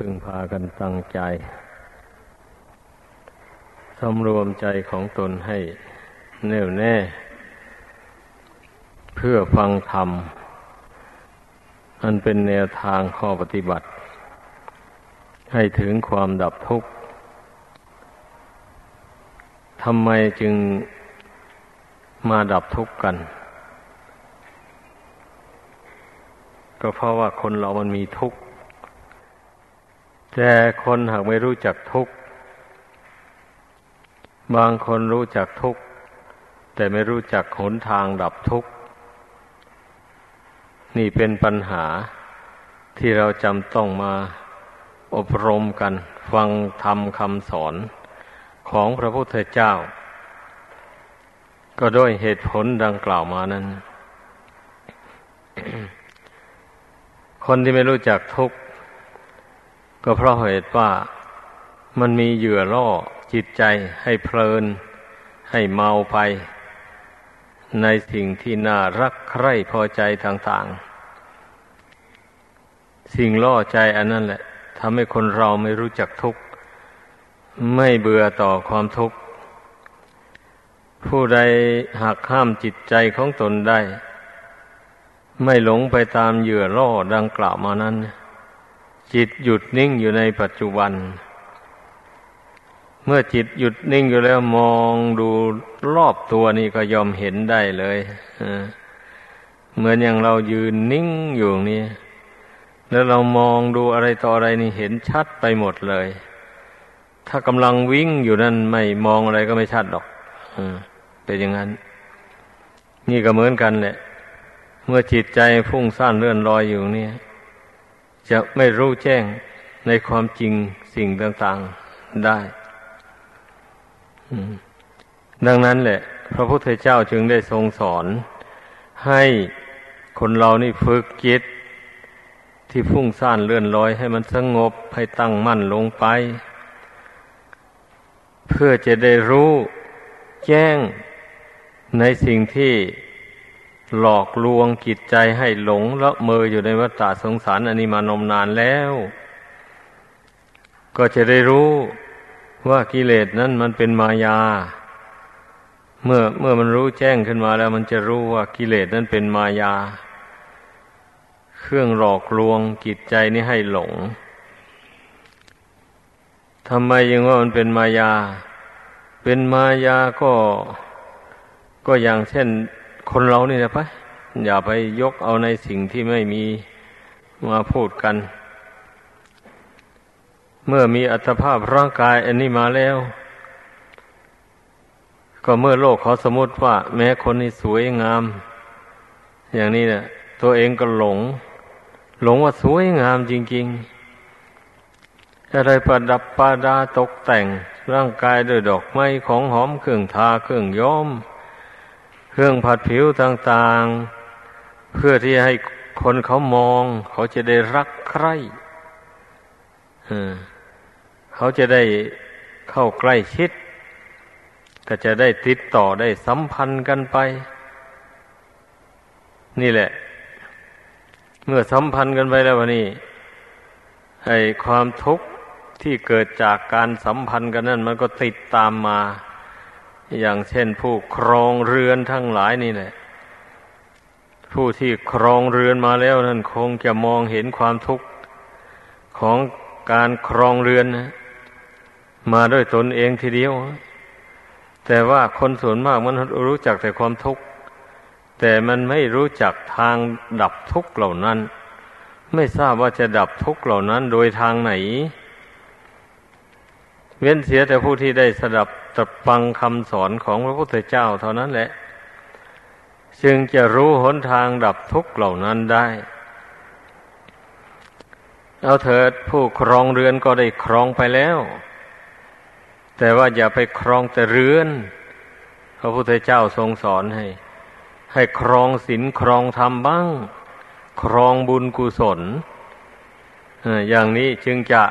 พึงพากันตั้งใจสำรวมใจของตนให้แน่วแน่ เพื่อฟังธรรม อันเป็นแนวทางข้อปฏิบัติ ให้ถึงความดับทุกข์ทำไมจึงมาดับทุกข์กัน ก็เพราะว่าคนเรามันมีทุกข์ แต่คนหากไม่รู้จักทุกข์ บางคนรู้จักทุกข์ แต่ไม่รู้จักหนทางดับทุกข์ นี่เป็นปัญหาที่เราจำต้องมาอบรมกัน ฟังธรรมคำสอนของพระพุทธเจ้า ก็ด้วยเหตุผลดังกล่าวมานั้น คนที่ไม่รู้จักทุกข์ ก็เพราะเหตุว่ามันมีเหยื่อล่อจิตใจให้เพลิน ให้เมาไป ในสิ่งที่น่ารักใคร่พอใจต่างๆ สิ่งล่อใจอันนั้นแหละทำให้คนเราไม่รู้จักทุกข์ ไม่เบื่อต่อความทุกข์ ผู้ใดหักห้ามจิตใจของตนได้ ไม่หลงไปตามเหยื่อล่อดังกล่าวมานั้น จิตหยุดนิ่งอยู่ในปัจจุบัน เมื่อจิตหยุดนิ่งอยู่แล้วมองดูรอบตัวนี่ก็ยอมเห็นได้เลยเหมือนอย่างเรายืนนิ่งอยู่นี่แล้วเรามองดูอะไรต่ออะไรนี่เห็นชัดไปหมดเลย ถ้ากำลังวิ่งอยู่นั่นไม่มองอะไรก็ไม่ชัดหรอกเป็นอย่างนั้น นี่ก็เหมือนกันแหละ เมื่อจิตใจฟุ้งซ่านเลื่อนลอยอยู่นี่ จะไม่รู้แจ้งในความจริงสิ่งต่างๆได้ ดังนั้นแหละ พระพุทธเจ้าจึงได้ทรงสอน ให้คนเรานี่ฝึกจิตที่ฟุ้งซ่านเลื่อนลอยให้มันสงบให้ตั้งมั่นลงไป เพื่อจะได้รู้แจ้งในสิ่งที่ หลอกลวงจิตใจให้หลงละเมออยู่ในวัฏสงสารอันนี้มานมนานแล้ว ก็จะได้รู้ว่ากิเลสนั้นมันเป็นมายา เมื่อเมื่อมันรู้แจ้งขึ้นมาแล้ว มันจะรู้ว่ากิเลสนั้นเป็นมายา เครื่องหลอกลวงจิตใจนี้ให้หลงทำไมยังว่ามันเป็นมายา เป็นมายาก็ก็อย่างเช่น คนเรานี่นะปะอย่าไปยกเอาในสิ่งที่ไม่มีมาพูดกัน เมื่อมีอัตภาพร่างกายอันนี้มาแล้ว ก็เมื่อโลกเขาสมมติว่า แม้คนนี้สวยงาม อย่างนี้เนะี่ยตัวเองก็หลง หลงว่าสวยงามจริง ๆ อะไรประดับประดาตกแต่งร่างกายด้วยดอกไม้ของหอมเครื่องทาเครื่องย้อม เครื่องผัดผิวต่างๆ เพื่อที่ให้คนเขามอง เขาจะได้รักใคร่เขาจะได้เข้าใกล้ชิด ก็จะได้ติดต่อได้สัมพันธ์กันไป นี่แหละ เมื่อสัมพันธ์กันไปแล้ววันนี้ไอ้ความทุกข์ที่เกิดจากการสัมพันธ์กันนั่นมันก็ติดตามมา อย่างเช่นผู้ครองเรือนทั้งหลายนี่แหละผู้ที่ครองเรือนมาแล้วนั่นคงจะมองเห็นความทุกข์ของการครองเรือนนะมาด้วยตนเองทีเดียว แต่ว่าคนส่วนมากมันรู้จักแต่ความทุกข์ แต่มันไม่รู้จักทางดับทุกข์เหล่านั้น ไม่ทราบว่าจะดับทุกข์เหล่านั้นโดยทางไหน เว้นเสียแต่ผู้ที่ได้สดับ ตฟังคำสอนของพระพุทธเจ้าเท่านั้นแหละ จึงจะรู้หนทางดับทุกข์เหล่านั้นได้ เอาเถิดผู้ครองเรือนก็ได้ครองไปแล้ว แต่ว่าอย่าไปครองแต่เรือน พระพุทธเจ้าทรงสอนให้ ให้ครองศีลครองธรรมบ้าง ครองบุญกุศลอย่างนี้จึงจะ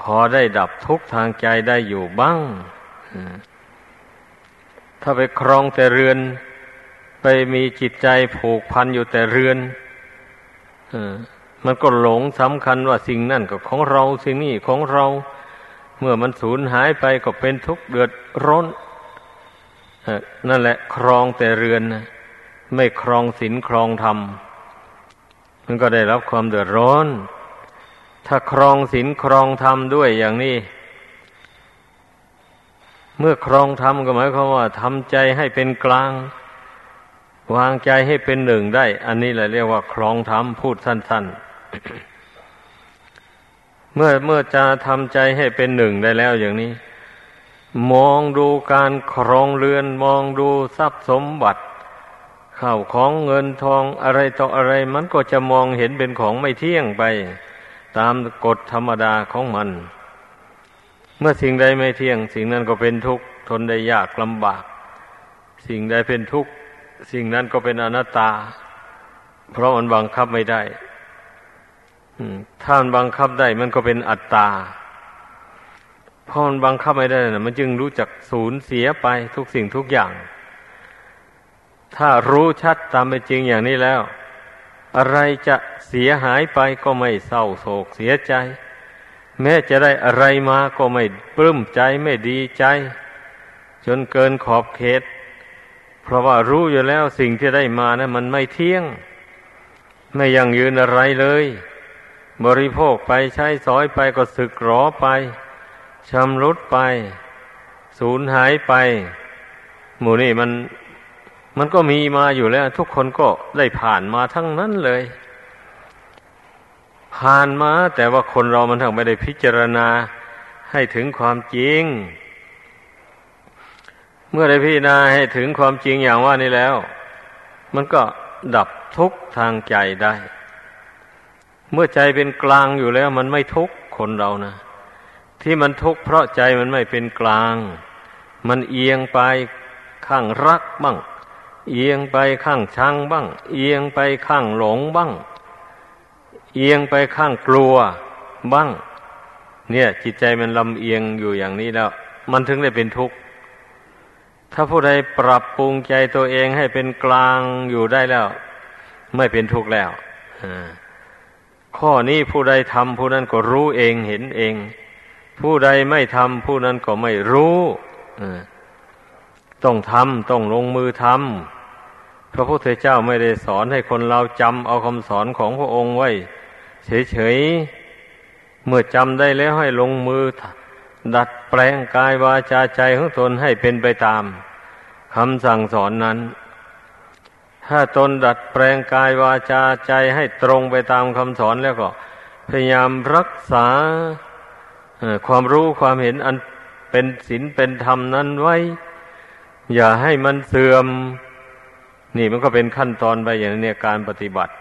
พอได้ดับทุกข์ทางใจได้อยู่บ้าง ถ้าไปครองแต่เรือน ไปมีจิตใจผูกพันอยู่แต่เรือนมันก็หลงสำคัญว่าสิ่งนั่นก็ของเราสิ่งนี้ของเรา เมื่อมันสูญหายไปก็เป็นทุกข์เดือดร้อนนั่นแหละ ครองแต่เรือนไม่ครองศีลครองธรรมมันก็ได้รับความเดือดร้อน ถ้าครองศีลครองธรรมด้วยอย่างนี้ เมื่อครองธรรมก็หมายความว่าทำใจให้เป็นกลาง วางใจให้เป็นหนึ่งได้ อันนี้แหละเรียกว่า ครองธรรมพูดสั้น ๆ เมื่อเมื่อจะทำใจให้เป็นหนึ่งได้แล้วอย่างนี้ มองดูการครองเรือน มองดูทรัพย์สมบัติข้าวของเงินทองอะไรต่ออะไร มันก็จะมองเห็นเป็นของไม่เที่ยงไป ตามกฎธรรมดาของมัน เมื่อสิ่งใดไม่เที่ยง สิ่งนั้นก็เป็นทุกข์ทนได้ยากลำบาก สิ่งใดเป็นทุกข์สิ่งนั้นก็เป็นอนัตตา เพราะมันบังคับไม่ได้ถ้ามันบังคับได้มันก็เป็นอัตตาเพราะมันบังคับไม่ได้นะมันจึงรู้จักสูญเสียไปทุกสิ่งทุกอย่าง ถ้ารู้ชัดตามเป็นจริงอย่างนี้แล้ว อะไรจะเสียหายไปก็ไม่เศร้าโศกเสียใจ แม้จะได้อะไรมาก็ไม่ปลื้มใจไม่ดีใจ จนเกินขอบเขต เพราะว่ารู้อยู่แล้วสิ่งที่ได้มานะั้นมันไม่เที่ยง ไม่ยั่งยืนอะไรเลย บริโภคไปใช้สอยไปก็สึกหรอไปชำรุดไป สูญหายไป หมู่นี่มัน มันก็มีมาอยู่แล้ว ทุกคนก็ได้ผ่านมาทั้งนั้นเลย ผ่านมา แต่ว่าคนเรามันทั้งไม่ได้พิจารณาให้ถึงความจริง เมื่อได้พิจารณาให้ถึงความจริงอย่างว่านี้แล้ว มันก็ดับทุกข์ทางใจได้ เมื่อใจเป็นกลางอยู่แล้ว มันไม่ทุกข์คนเรานะที่มันทุกข์เพราะใจมันไม่เป็นกลาง มันเอียงไปข้างรักบ้าง เอียงไปข้างชังบ้าง เอียงไปข้างหลงบ้าง เอียงไปข้างกลัวบ้าง เนี่ย จิตใจมันลำเอียงอยู่อย่างนี้แล้ว มันถึงได้เป็นทุกข์ ถ้าผู้ใดปรับปรุงใจตัวเองให้เป็นกลางอยู่ได้แล้ว ไม่เป็นทุกข์แล้วข้อนี้ผู้ใดทำผู้นั้นก็รู้เองเห็นเอง ผู้ใดไม่ทำผู้นั้นก็ไม่รู้ต้องทำต้องลงมือทำ พระพุทธเจ้าไม่ได้สอนให้คนเราจำเอาคำสอนของพระองค์ไว้ เฉยๆ เมื่อจำได้แล้วให้ลงมือ ดัดแปลงกายวาจาใจของตนให้เป็นไปตามคำสั่งสอนนั้น ถ้าตนดัดแปลงกายวาจาใจให้ตรงไปตามคำสอนแล้วก็ พยายามรักษาความรู้ความเห็นอันเป็นศีลเป็นธรรมนั้นไว้ อย่าให้มันเสื่อม นี่มันก็เป็นขั้นตอนไปอย่างนี้การปฏิบัติ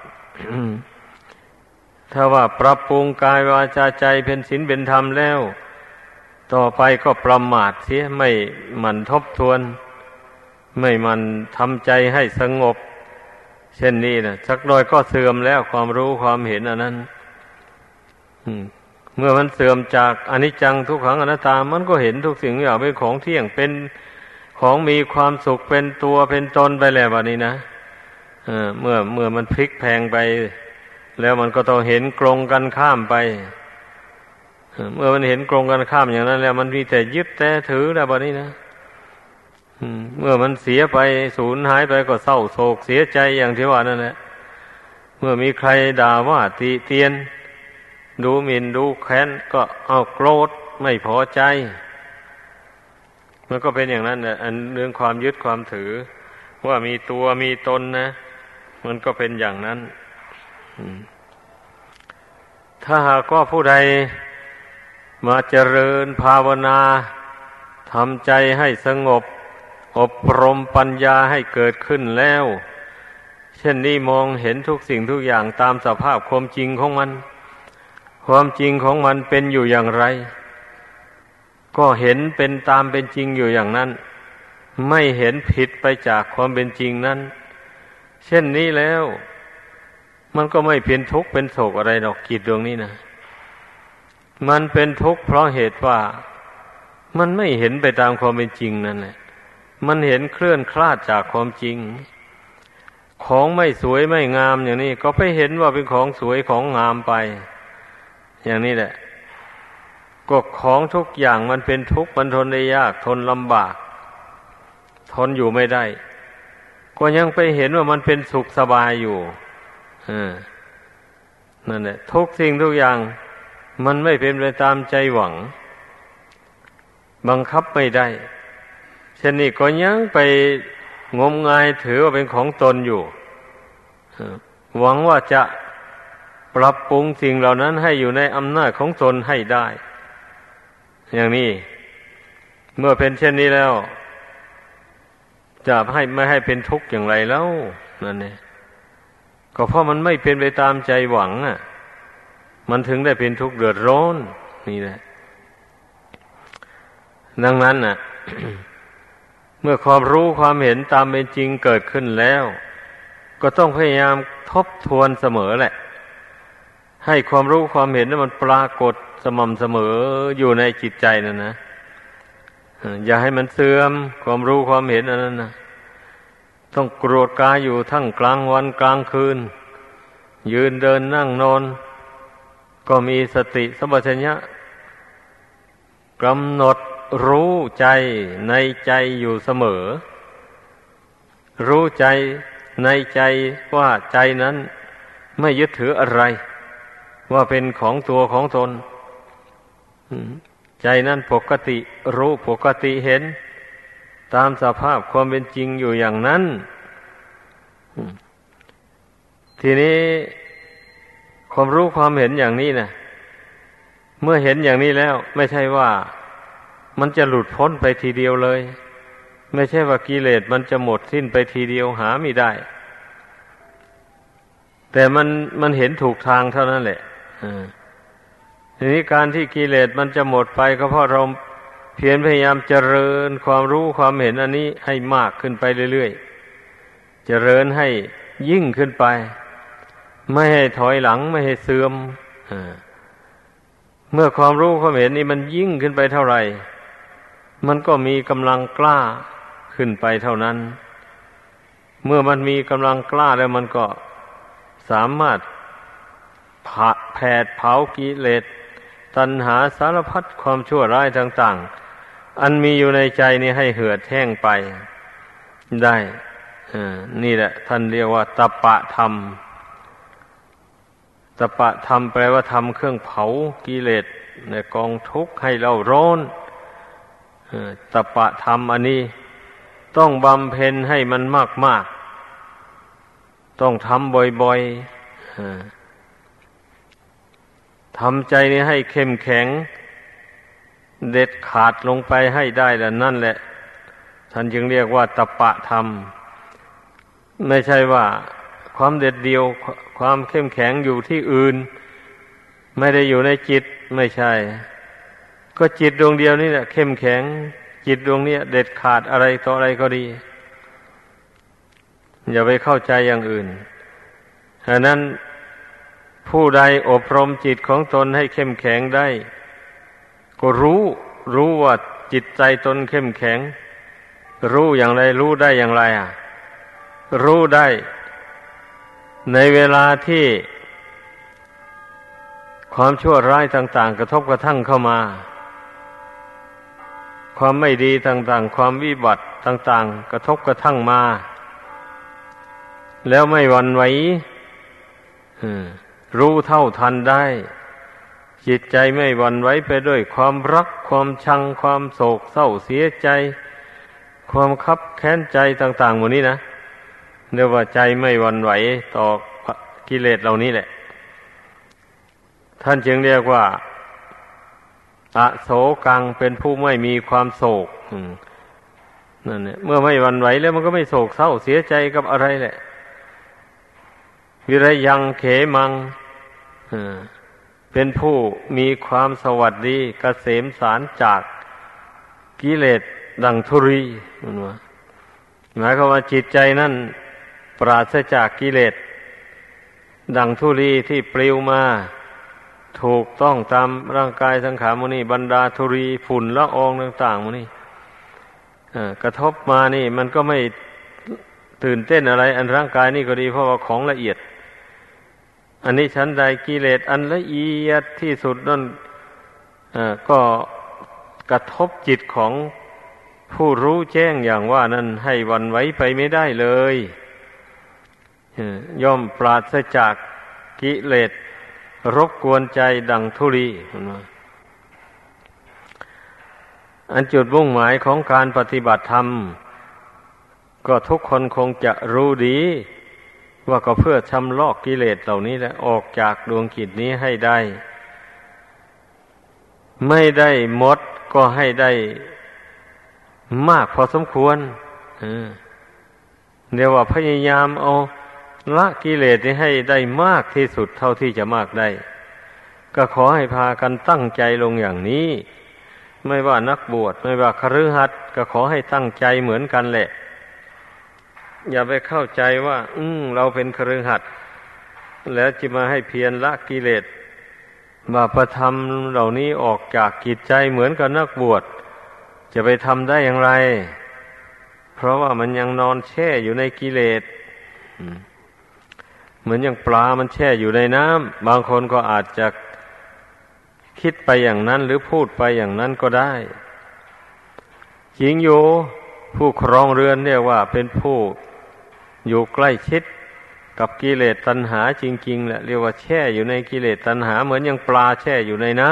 ถ้าว่าปรับปรุงกายวาจาใจเป็นศีลเป็นธรรมแล้ว ต่อไปก็ประมาทเสียไม่มันทบทวน ไม่มันทำใจให้สงบ เช่นนี้นะสักน้อยก็เสื่อมแล้วความรู้ความเห็นอันนั้นเมื่อมันเสื่อมจากอนิจจังทุกขังอนัตตา มันก็เห็นทุกสิ่งอย่างเป็นของเที่ยงเป็น ของมีความสุขเป็นตัวเป็นตนไปแล้วแบบนี้นะเมื่อเมื่อมันพลิกแพงไป แล้วมันก็ต้องเห็นกรงกันข้ามไปเมื่อมันเห็นกรงกันข้ามอย่างนั้น แล้วมันมีแต่ยึดแต่ถือแล้วแบบนี้นะเมื่อมันเสียไปสูญหายไปก็เศร้าโศกเสียใจอย่างที่ว่านั่นแหละเมื่อมีใครด่าว่าตีเตียน ดูหมิ่นดูแค้นก็เอาโกรธไม่พอใจ มันก็เป็นอย่างนั้นนะอันเรื่องความยึดความถือ ว่ามีตัวมีตนนะ มันก็เป็นอย่างนั้นถ้าหากว่าผู้ใดมาเจริญภาวนาทำใจให้สงบ อบรมปัญญาให้เกิดขึ้นแล้ว เช่นนี้มองเห็นทุกสิ่งทุกอย่างตามสภาพความจริงของมัน ความจริงของมันเป็นอยู่อย่างไร ก็เห็นเป็นตามเป็นจริงอยู่อย่างนั้น ไม่เห็นผิดไปจากความเป็นจริงนั้น เช่นนี้แล้ว มันก็ไม่เป็นทุกข์เป็นโศกอะไรดอกกิจดวงนี้นะมันเป็นทุกข์เพราะเหตุว่ามันไม่เห็นไปตามความเป็นจริงนั่นแหละ มันเห็นเคลื่อนคลาดจากความจริง ของไม่สวยไม่งามอย่างนี้ ก็ไปเห็นว่าเป็นของสวยของงามไป อย่างนี้แหละ ก็ของทุกอย่างมันเป็นทุกข์มันทนได้ยากทนลำบาก ทนอยู่ไม่ได้ ก็ยังไปเห็นว่ามันเป็นสุขสบายอยู่นั่นแหละทุกสิ่งทุกอย่าง มันไม่เป็นไปตามใจหวัง บังคับไม่ได้เช่นนี้ก็ยังไปงมงายถือว่าเป็นของตนอยู่หวังว่าจะปรับปรุงสิ่งเหล่านั้นให้อยู่ในอำนาจของตนให้ได้ อย่างนี้ เมื่อเป็นเช่นนี้แล้ว จะให้ไม่ให้เป็นทุกข์อย่างไรแล้วนั่นเองก็เพราะมันไม่เป็นไปตามใจหวังอะ มันถึงได้เป็นทุกข์เดือดร้อนนี่แหละ ดังนั้นน่ะ เมื่อความรู้ความเห็นตามเป็นจริงเกิดขึ้นแล้ว ก็ต้องพยายามทบทวนเสมอแหละ ให้ความรู้ความเห็นนั้นมันปรากฏ สม่ำเสมออยู่ในจิตใจนั่นนะอย่าให้มันเสื่อมความรู้ความเห็นอันนั้นนะต้องกรธกายอยู่ทั้งกลางวันกลางคืน ยืนเดินนั่งนอน ก็มีสติสัมปชัญญะกำหนดรู้ใจในใจอยู่เสมอ รู้ใจในใจว่าใจนั้นไม่ยึดถืออะไร ว่าเป็นของตัวของตน ใจนั้นปกติรู้ปกติเห็น ตามสภาพความเป็นจริงอยู่อย่างนั้น ทีนี้ความรู้ความเห็นอย่างนี้นะเมื่อเห็นอย่างนี้แล้ว ไม่ใช่ว่ามันจะหลุดพ้นไปทีเดียวเลย ไม่ใช่ว่ากิเลสมันจะหมดสิ้นไปทีเดียวหาไม่ได้ แต่มันมันเห็นถูกทางเท่านั้นแหละ ทีนี้การที่กิเลสมันจะหมดไปก็เพราะเราเพียรพยายามเจริญความรู้ความเห็นอันนี้ให้มากขึ้นไปเรื่อยๆ เจริญให้ยิ่งขึ้นไป ไม่ให้ถอยหลังไม่ให้เสื่อมเมื่อความรู้ความเห็นนี้มันยิ่งขึ้นไปเท่าไหร่ มันก็มีกำลังกล้าขึ้นไปเท่านั้น เมื่อมันมีกำลังกล้าแล้วมันก็สามารถแผดเผากิเลส ตัณหาสารพัดความชั่วร้ายต่างๆ อันมีอยู่ในใจนี่ให้เหือดแห้งไปได้นี่แหละ ท่านเรียกว่าตปะธรรมตปะธรรมแปลว่าทำเครื่องเผากิเลสในกองทุกข์ให้เราร้อนตปะธรรมอันนี้ ต้องบำเพ็ญให้มันมากมากต้องทำบ่อยๆ ทำใจนี้ให้เข้มแข็ง เด็ดขาดลงไปให้ได้แล้วนั่นแหละ ท่านจึงเรียกว่าตปะธรรม ไม่ใช่ว่าความเด็ดเดียวความเข้มแข็งอยู่ที่อื่น ไม่ได้อยู่ในจิตไม่ใช่ ก็จิตดวงเดียวนี่แหละเข้มแข็ง จิตดวงนี้เด็ดขาดอะไรต่ออะไรก็ดี อย่าไปเข้าใจอย่างอื่นฉะนั้น ผู้ใดอบรมจิตของตนให้เข้มแข็งได้ ก็รู้รู้ว่าจิตใจตนเข้มแข็ง รู้อย่างไรรู้ได้อย่างไรอะ รู้ได้ ในเวลาที่ความชั่วร้ายต่าง ๆ กระทบกระทั่งเข้ามา ความไม่ดีต่างๆ ความวิบัติต่าง ๆ กระทบกระทั่งมา แล้วไม่วันไหว รู้เท่าทันได้ จิตใจไม่หวั่นไหวไปด้วยความรักความชังความโศกเศร้าเสียใจ ความคับแค้นใจต่างๆหมดนี้นะเรียกว่าใจไม่หวั่นไหวต่อกิเลสเหล่านี้แหละ ท่านจึงเรียกว่าอโศกังเป็นผู้ไม่มีความโศกนั่นเนี่ยเมื่อไม่หวั่นไหวแล้วมันก็ไม่โศกเศร้าเสียใจกับอะไรแหละ วิรยังเขมัง เป็นผู้มีความสวัสดีกเกษมสารจากกิเลสดังทุรีมันว่าหมายความว่าจิตใจนั่นปราศจากกิเลสดังทุรีที่ปลิวมา ถูกต้องตามร่างกายสังขารมุนีบรรดาทุรีฝุ่นละอองต่าง ๆมุนีกระทบมานี่ มันก็ไม่ตื่นเต้นอะไร อันร่างกายนี่ก็ดีเพราะว่าของละเอียด อันนี้ชั้นใดกิเลสอันละเอียดที่สุดนั่นก็กระทบจิตของผู้รู้แจ้งอย่างว่านั้นให้วันไว้ไปไม่ได้เลยย่อมปราศจากกิเลสรบกวนใจดังทุลีอันจุดมุ่งหมายของการปฏิบัติธรรม ก็ทุกคนคงจะรู้ดี ว่าก็เพื่อชำลอกกิเลสเหล่านี้และออกจากดวงกิจนี้ให้ได้ ไม่ได้หมดก็ให้ได้มากพอสมควรเดี๋ยวว่าพยายามเอาละกิเลสนี้ให้ได้มากที่สุดเท่าที่จะมากได้ ก็ขอให้พากันตั้งใจลงอย่างนี้ ไม่ว่านักบวชไม่ว่าคฤหัสถ์ก็ขอให้ตั้งใจเหมือนกันแหละ อย่าไปเข้าใจว่า อืมเราเป็นคฤหัสถ์แล้วจะมาให้เพียรละกิเลสบาประธรรมเหล่านี้ออกจากกิจใจเหมือนกับนักบวช จะไปทำได้อย่างไร เพราะว่ามันยังนอนแช่อยู่ในกิเลสเหมือนอย่างปลามันแช่อยู่ในน้ำบางคนก็อาจจะคิดไปอย่างนั้นหรือพูดไปอย่างนั้นก็ได้จริงอยู่ผู้ครองเรือนเนี่ยว่าเป็นผู้ อยู่ใกล้ชิดกับกิเลสตัณหาจริงๆแหละเรียกว่าแช่อยู่ในกิเลสตัณหา เหมือนอย่างปลาแช่อยู่ในน้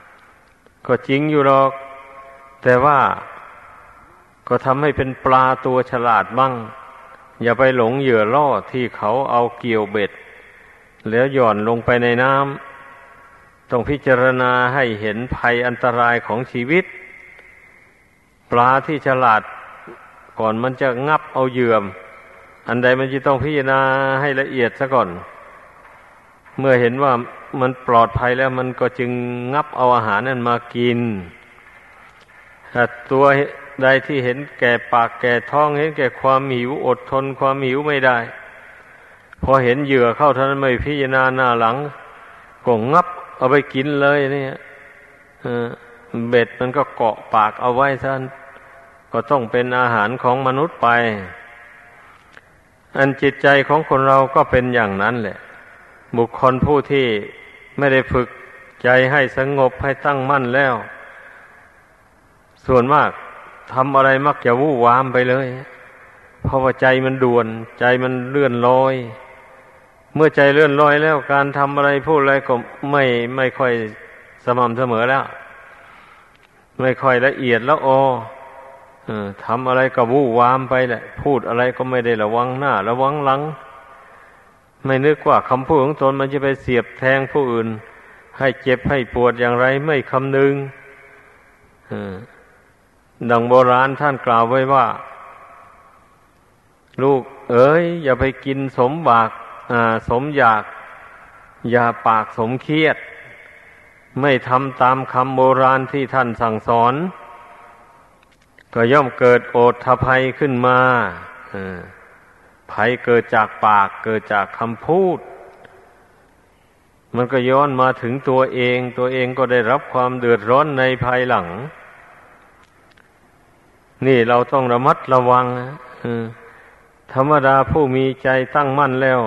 ำก็จริงอยู่หรอก แต่ว่าก็ทำให้เป็นปลาตัวฉลาดบ้าง อย่าไปหลงเหยื่อล่อที่เขาเอาเกี่ยวเบ็ด แล้วหย่อนลงไปในน้ำต้องพิจารณาให้เห็นภัยอันตรายของชีวิต ปลาที่ฉลาดก่อนมันจะงับเอาเหยื่อ อันใดมันจะต้องพิจารณาให้ละเอียดซะก่อน เมื่อเห็นว่ามันปลอดภัยแล้วมันก็จึงงับเอาอาหารนั้นมากินถ้าตัวใดที่เห็นแก่ปากแก่ท้องเห็นแก่ความหิวอดทนความหิวไม่ได้ พอเห็นเหยื่อเข้าท่านไม่พิจารณาหน้าหลังก็งับเอาไปกินเลยเนี่ยเบ็ดมันก็เกาะปากเอาไว้ท่านก็ต้องเป็นอาหารของมนุษย์ไป อันจิตใจของคนเราก็เป็นอย่างนั้นแหละ บุคคลผู้ที่ไม่ได้ฝึกใจให้สงบให้ตั้งมั่นแล้ว ส่วนมากทำอะไรมักจะวู่วามไปเลย เพราะว่าใจมันด่วน ใจมันเลื่อนลอย เมื่อใจเลื่อนลอยแล้วการทำอะไรพูดอะไรก็ไม่ไม่ค่อยสม่ำเสมอแล้ว ไม่ค่อยละเอียดแล้วอ ทำอะไรก็วู่วามไปแหละ พูดอะไรก็ไม่ได้ระวังหน้า ระวังหลัง ไม่นึกว่าคำพูดของตนมันจะไปเสียบแทงผู้อื่น ให้เจ็บให้ปวดอย่างไรไม่คำนึงดังโบราณท่านกล่าวไว้ว่า ลูกเอ๋ย อย่าไปกินสมบากสมอยาก อย่าปากสมเครียด ไม่ทำตามคำโบราณที่ท่านสั่งสอน ก็ย่อมเกิดโอทภัยขึ้นมาภัยเกิดจากปากเกิดจากคำพูด มันก็ย้อนมาถึงตัวเอง ตัวเองก็ได้รับความเดือดร้อนในภายหลัง นี่เราต้องระมัดระวังธรรมดาผู้มีใจตั้งมั่นแล้ว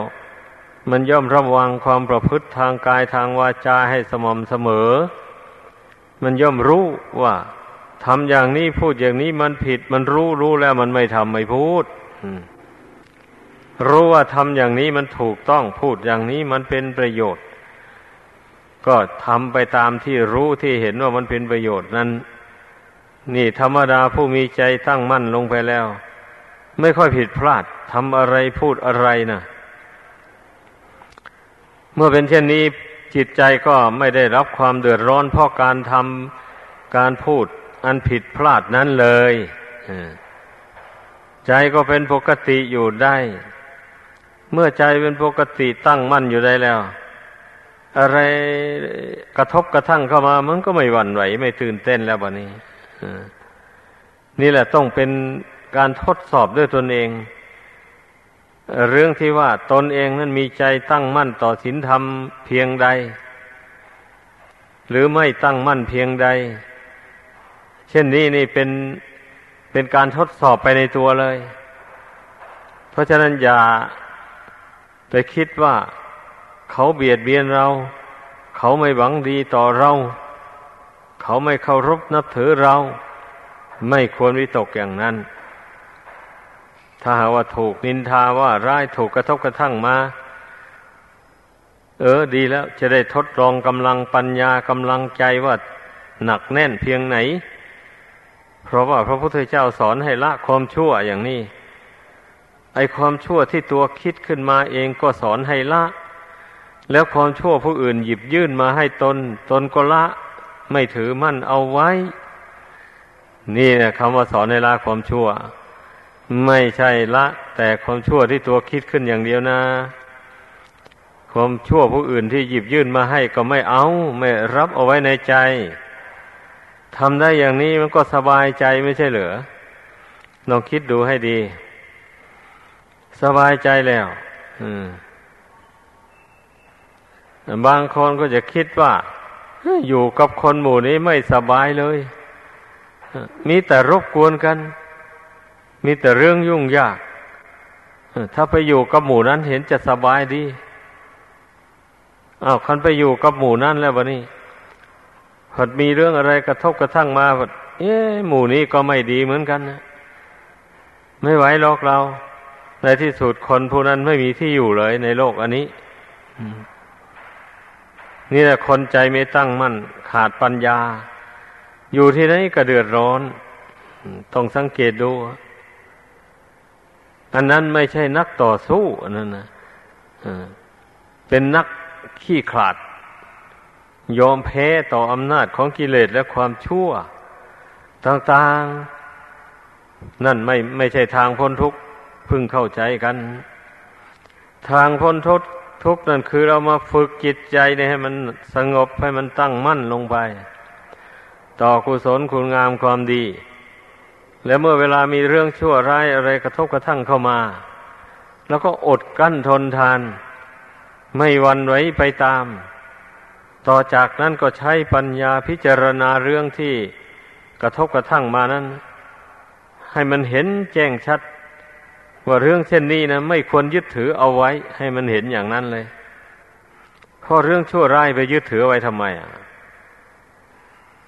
มันย่อมระวังความประพฤติทางกายทางวาจาให้สม่ำเสมอ มันย่อมรู้ว่า ทำอย่างนี้พูดอย่างนี้มันผิด มันรู้รู้แล้วมันไม่ทำไม่พูดรู้ว่าทำอย่างนี้มันถูกต้องพูดอย่างนี้มันเป็นประโยชน์ ก็ทำไปตามที่รู้ที่เห็นว่ามันเป็นประโยชน์นั้น นี่ธรรมดาผู้มีใจตั้งมั่นลงไปแล้ว ไม่ค่อยผิดพลาดทำอะไรพูดอะไรนะเมื่อเป็นเช่นนี้จิตใจก็ไม่ได้รับความเดือดร้อนเพราะการทำการพูด อันผิดพลาดนั้นเลยใจก็เป็นปกติอยู่ได้ เมื่อใจเป็นปกติตั้งมั่นอยู่ได้แล้ว อะไรกระทบกระทั่งเข้ามา มันก็ไม่หวั่นไหว ไม่ตื่นเต้นแล้วบะนี้นี่แหละต้องเป็นการทดสอบด้วยตนเอง เรื่องที่ว่าตนเองนั้นมีใจตั้งมั่นต่อศีลธรรมเพียงใด หรือไม่ตั้งมั่นเพียงใด เช่นนี้นี่เป็นเป็นการทดสอบไปในตัวเลย เพราะฉะนั้นอย่าไปคิดว่าเขาเบียดเบียนเรา เขาไม่หวังดีต่อเรา เขาไม่เคารพนับถือเรา ไม่ควรวิตกอย่างนั้น ถ้าหาว่าถูกนินทาว่าร้ายถูกกระทบกระทั่งมา เออดีแล้วจะได้ทดลองกำลังปัญญากำลังใจว่าหนักแน่นเพียงไหน เพราะว่าพระพุทธเจ้าสอนให้ละความชั่วอย่างนี้ ไอความชั่วที่ตัวคิดขึ้นมาเองก็สอนให้ละ แล้วความชั่วผู้อื่นหยิบยื่นมาให้ตน ตนก็ละ ไม่ถือมั่นเอาไว้ นี่นะคำว่าสอนให้ละความชั่ว ไม่ใช่ละ แต่ความชั่วที่ตัวคิดขึ้นอย่างเดียวนะ ความชั่วผู้อื่นที่หยิบยื่นมาให้ก็ไม่เอา ไม่รับเอาไว้ในใจ ทำได้อย่างนี้มันก็สบายใจไม่ใช่เหรอลองคิดดูให้ดี สบายใจแล้วบางคนก็จะคิดว่า อยู่กับคนหมู่นี้ไม่สบายเลย มีแต่รบกวนกัน มีแต่เรื่องยุ่งยาก ถ้าไปอยู่กับหมู่นั้นเห็นจะสบายดีอ้าวคันไปอยู่กับหมู่นั้นแล้ววะนี่ พอดมีเรื่องอะไรกระทบกระทั่งมาพอดเอ๊หมู่นี้ก็ไม่ดีเหมือนกันนะ ไม่ไหวหรอกเรา ในที่สุดคนผู้นั้นไม่มีที่อยู่เลยในโลกอันนี้นี่แหละคนใจไม่ตั้งมั่น ขาดปัญญา อยู่ที่ไหนก็เดือดร้อน ต้องสังเกตดู อันนั้นไม่ใช่นักต่อสู้อันนั้นนะเป็นนักขี้ขลาด ยอมแพ้ต่ออำนาจของกิเลสและความชั่ว ต่างๆ นั่นไม่ไม่ใช่ทางพ้นทุกข์พึงเข้าใจกัน ทางพ้นทุกข์ทุกนั่นคือเรามาฝึกจิตใจให้มันสงบให้มันตั้งมั่นลงไป ต่อกุศลคุณงามความดี แล้วเมื่อเวลามีเรื่องชั่วร้ายอะไรกระทบกระทั่งเข้ามา แล้วก็อดกั้นทนทาน ไม่วันไหวไปตาม ต่อจากนั้นก็ใช้ปัญญาพิจารณาเรื่องที่กระทบกระทั่งมานั้น ให้มันเห็นแจ้งชัด ว่าเรื่องเช่นนี้นะไม่ควรยึดถือเอาไว้ ให้มันเห็นอย่างนั้นเลยเพราะเรื่องชั่วร้ายไปยึดถือไว้ทำไมอะ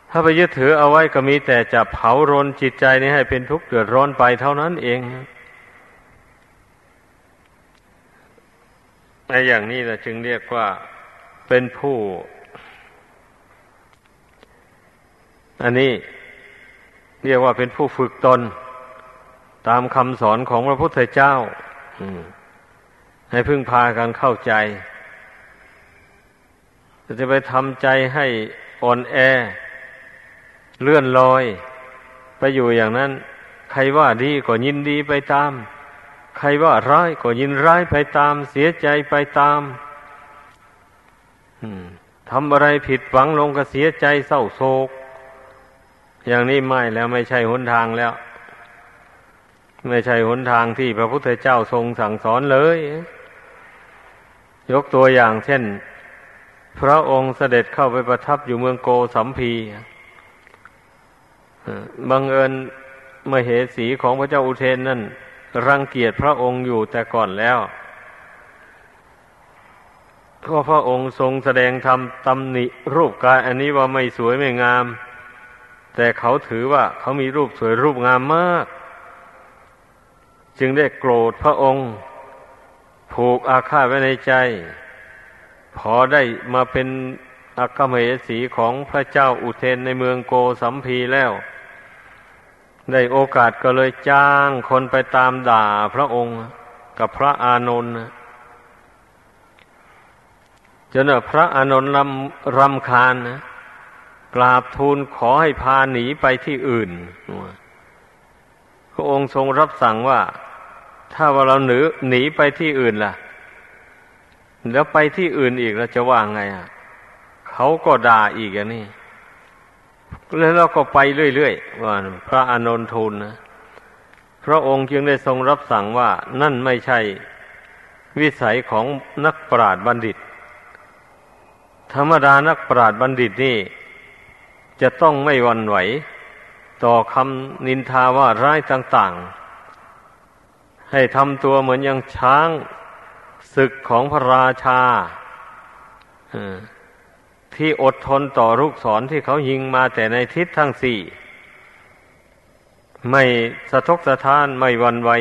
ถ้าไปยึดถือเอาไว้ก็มีแต่จะเผารนจิตใจนี้ให้เป็นทุกข์เดือดร้อนไปเท่านั้นเองในอย่างนี้นะจึงเรียกว่าเป็นผู้ อันนี้เรียกว่าเป็นผู้ฝึกตน ตามคำสอนของพระพุทธเจ้าให้พึ่งพากันเข้าใจ จะไปทำใจให้อ่อนแอ เลื่อนลอย ไปอยู่อย่างนั้น ใครว่าดีก็ยินดีไปตาม ใครว่าร้ายก็ยินร้ายไปตาม เสียใจไปตามทำอะไรผิดหวังลงก็เสียใจเศร้าโศก อย่างนี้ไม่แล้วไม่ใช่หนทางแล้ว ไม่ใช่หนทางที่พระพุทธเจ้าทรงสั่งสอนเลย ยกตัวอย่างเช่น พระองค์เสด็จเข้าไปประทับอยู่เมืองโกสัมพีบังเอิญมเหสีของพระเจ้าอุเทนนั่น รังเกียจพระองค์อยู่แต่ก่อนแล้วเพราะพระองค์ทรงแสดงธรรมตำหนิรูปกายอันนี้ว่าไม่สวยไม่งาม แต่เขาถือว่าเขามีรูปสวยรูปงามมาก จึงได้โกรธพระองค์ ผูกอาฆาตไว้ในใจ พอได้มาเป็นอัคมเหสีของพระเจ้าอุเทนในเมืองโกสัมพีแล้ว ได้โอกาสก็เลยจ้างคนไปตามด่าพระองค์กับพระอานนท์จนพระอานนท์รำรำคาญนะ กราบทูลขอให้พาหนีไปที่อื่น พระองค์ทรงรับสั่งว่า ถ้าว่าเราหนีหนีไปที่อื่นล่ะ แล้วไปที่อื่นอีกเราจะว่าไงอะเขาก็ด่าอีกอย่างนี้แล้วเราก็ไปเรื่อยๆว่าพระอานนทูลนะพระองค์จึงได้ทรงรับสั่งว่านั่นไม่ใช่วิสัยของนักปราชญ์บัณฑิต ธรรมดานักปราชญ์บัณฑิตนี่ จะต้องไม่วันไหว ต่อคำนินทาว่าร้ายต่างๆ ให้ทำตัวเหมือนอย่างช้างศึกของพระราชาที่อดทนต่อลูกศรที่เขายิงมาแต่ในทิศทั้งสี่ ไม่สะทกสะท้านไม่วันไหว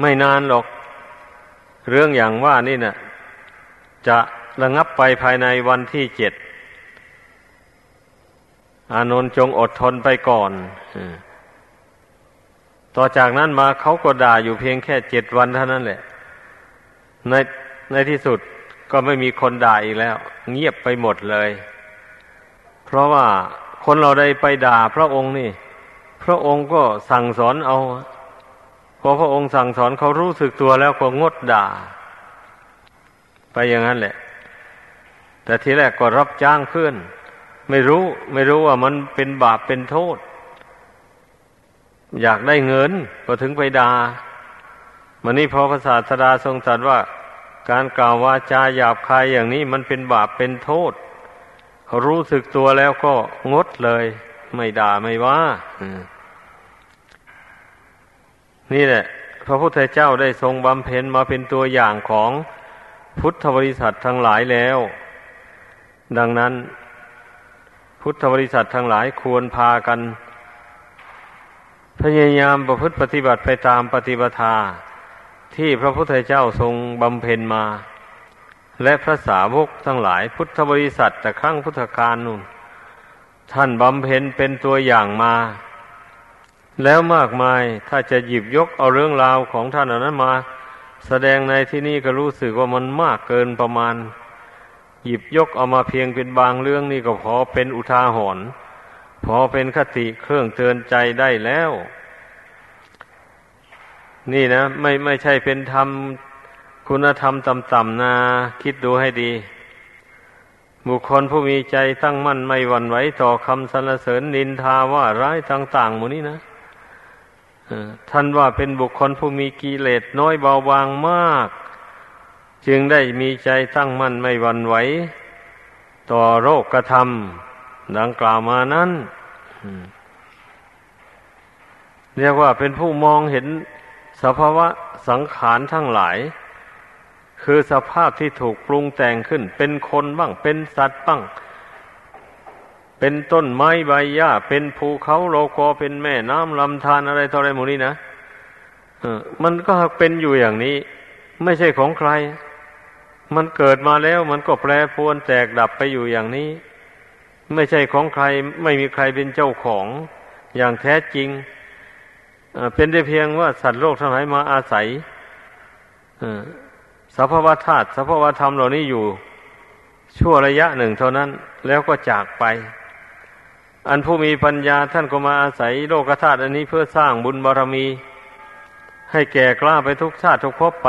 ไม่นานหรอก เรื่องอย่างว่านี่นะ่ะ จะระงับไปภายในวันที่เจ็ด อานนท์จงอดทนไปก่อนต่อจากนั้นมาเขาก็ด่าอยู่เพียงแค่เจ็ดวันเท่านั้นแหละ ในในที่สุดก็ไม่มีคนด่าอีกแล้ว เงียบไปหมดเลย เพราะว่าคนเราได้ไปด่าพระองค์นี่ พระองค์ก็สั่งสอนเอาพอพระองค์สั่งสอนเขารู้สึกตัวแล้วก็งดด่า ไปอย่างนั้นแหละ แต่ทีแรกก็รับจ้างเพื่อน ไม่รู้ ไม่รู้ว่ามันเป็นบาปเป็นโทษ อยากได้เงินก็ถึงไปดา่ามันนี่พอพระศาสดาทรงตรัสว่า การกล่าววาจาหยาบคายอย่างนี้มันเป็นบาปเป็นโทษ เขารู้สึกตัวแล้วก็งดเลย ไม่ด่าไม่ว่านี่แหละ พระพุทธเจ้าได้ทรงบำเพ็ญมาเป็นตัวอย่างของพุทธบริษัททั้งหลายแล้ว ดังนั้น พุทธบริษัททั้งหลายควรพากัน พยายามประพฤติปฏิบัติไปตามปฏิปทาที่พระพุทธเจ้าทรงบำเพ็ญมา และพระสาวกทั้งหลายพุทธบริษัทแต่ครั้งพุทธกาลนู่นท่านบำเพ็ญเป็นตัวอย่างมา แล้วมากมายถ้าจะหยิบยกเอาเรื่องราวของท่านเหล่านั้นมา แสดงในที่นี้ก็รู้สึกว่ามันมากเกินประมาณ หยิบยกเอามาเพียงเป็นบางเรื่องนี่ก็พอเป็นอุทาหรณ์พอเป็นคติเครื่องเตือนใจได้แล้ว นี่นะ ไม่ไม่ใช่เป็นธรรมคุณธรรมต่ำๆนะคิดดูให้ดี บุคคลผู้มีใจตั้งมั่นไม่หวั่นไหวต่อคำสรรเสริญนินทาว่าร้ายต่างๆหมูนี้นะท่านว่าเป็นบุคคลผู้มีกิเลสน้อยเบาบางมาก จึงได้มีใจตั้งมั่นไม่วันไหว ต่อโรคกระทำดังกล่าวมานั้นเรียกว่าเป็นผู้มองเห็นสภาวะสังขารทั้งหลาย คือสภาพที่ถูกปรุงแต่งขึ้น เป็นคนบ้าง เป็นสัตว์บ้าง เป็นต้นไม้ใบหญ้า เป็นภูเขาโลโกเป็นแม่น้ำลำธารอะไรต่ออะไรหมดนี้นะมันก็เป็นอยู่อย่างนี้ ไม่ใช่ของใคร มันเกิดมาแล้วมันก็แปรปรวนแตกดับไปอยู่อย่างนี้ ไม่ใช่ของใครไม่มีใครเป็นเจ้าของอย่างแท้จริง เป็นได้เพียงว่าสัตว์โลกทั้งหลายมาอาศัยสภาวธาตุสภาวธรรมเหล่านี้อยู่ ชั่วระยะหนึ่งเท่านั้น แล้วก็จากไป อันผู้มีปัญญาท่านก็มาอาศัยโลกธาตุอันนี้เพื่อสร้างบุญบารรมี ให้แก่กล้าไปทุกชาติทุกภพไป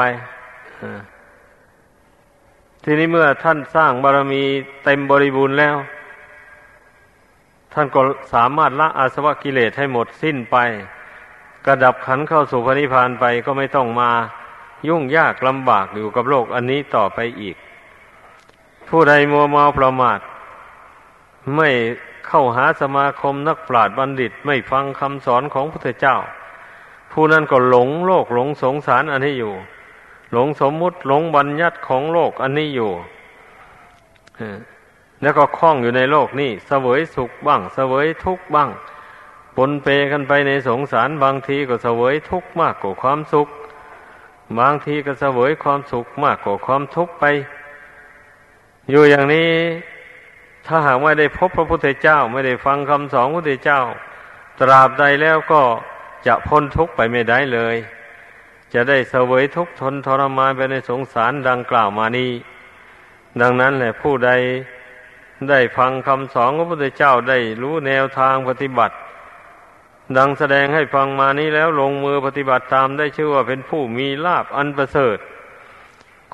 ทีนี้เมื่อท่านสร้างบารมีเต็มบริบูรณ์แล้ว ท่านก็สามารถละอาสวะกิเลสให้หมดสิ้นไป กระดับขันเข้าสู่พระนิพพานไปก็ไม่ต้องมายุ่งยากลำบากอยู่กับโลกอันนี้ต่อไปอีก ผู้ใดมัวเมาประมาท ไม่เข้าหาสมาคมนักปราชญ์บัณฑิตไม่ฟังคำสอนของพระเจ้า ผู้นั้นก็หลงโลกหลงสงสารอันนี้อยู่ หลงสมมุติหลงบัญญัติของโลกอันนี้อยู่แล้วก็คล้องอยู่ในโลกนี้เสวยสุขบ้าง เสวยทุกข์บ้างปนเปกันไปในสงสารบางทีก็เสวยทุกข์มากกว่าความสุข บางทีก็เสวยความสุขมากกว่าความทุกข์ไป อยู่อย่างนี้ถ้าหากไม่ได้พบพระพุทธเจ้า ไม่ได้ฟังคำสอนพระพุทธเจ้า ตราบใดแล้วก็จะพ้นทุกข์ไปไม่ได้เลย จะได้เสวยทุกข์ทนทรมานไปในสงสารดังกล่าวมานี้ ดังนั้นแหละผู้ใดได้ฟังคำสอนของพระพุทธเจ้าได้รู้แนวทางปฏิบัติ ดังแสดงให้ฟังมานี้แล้วลงมือปฏิบัติตามได้ชื่อว่าเป็นผู้มีลาบอันประเสริฐ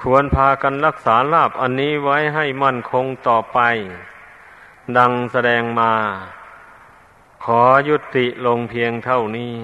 ควรพากันรักษาลาบอันนี้ไว้ให้มั่นคงต่อไป ดังแสดงมา ขอยุติลงเพียงเท่านี้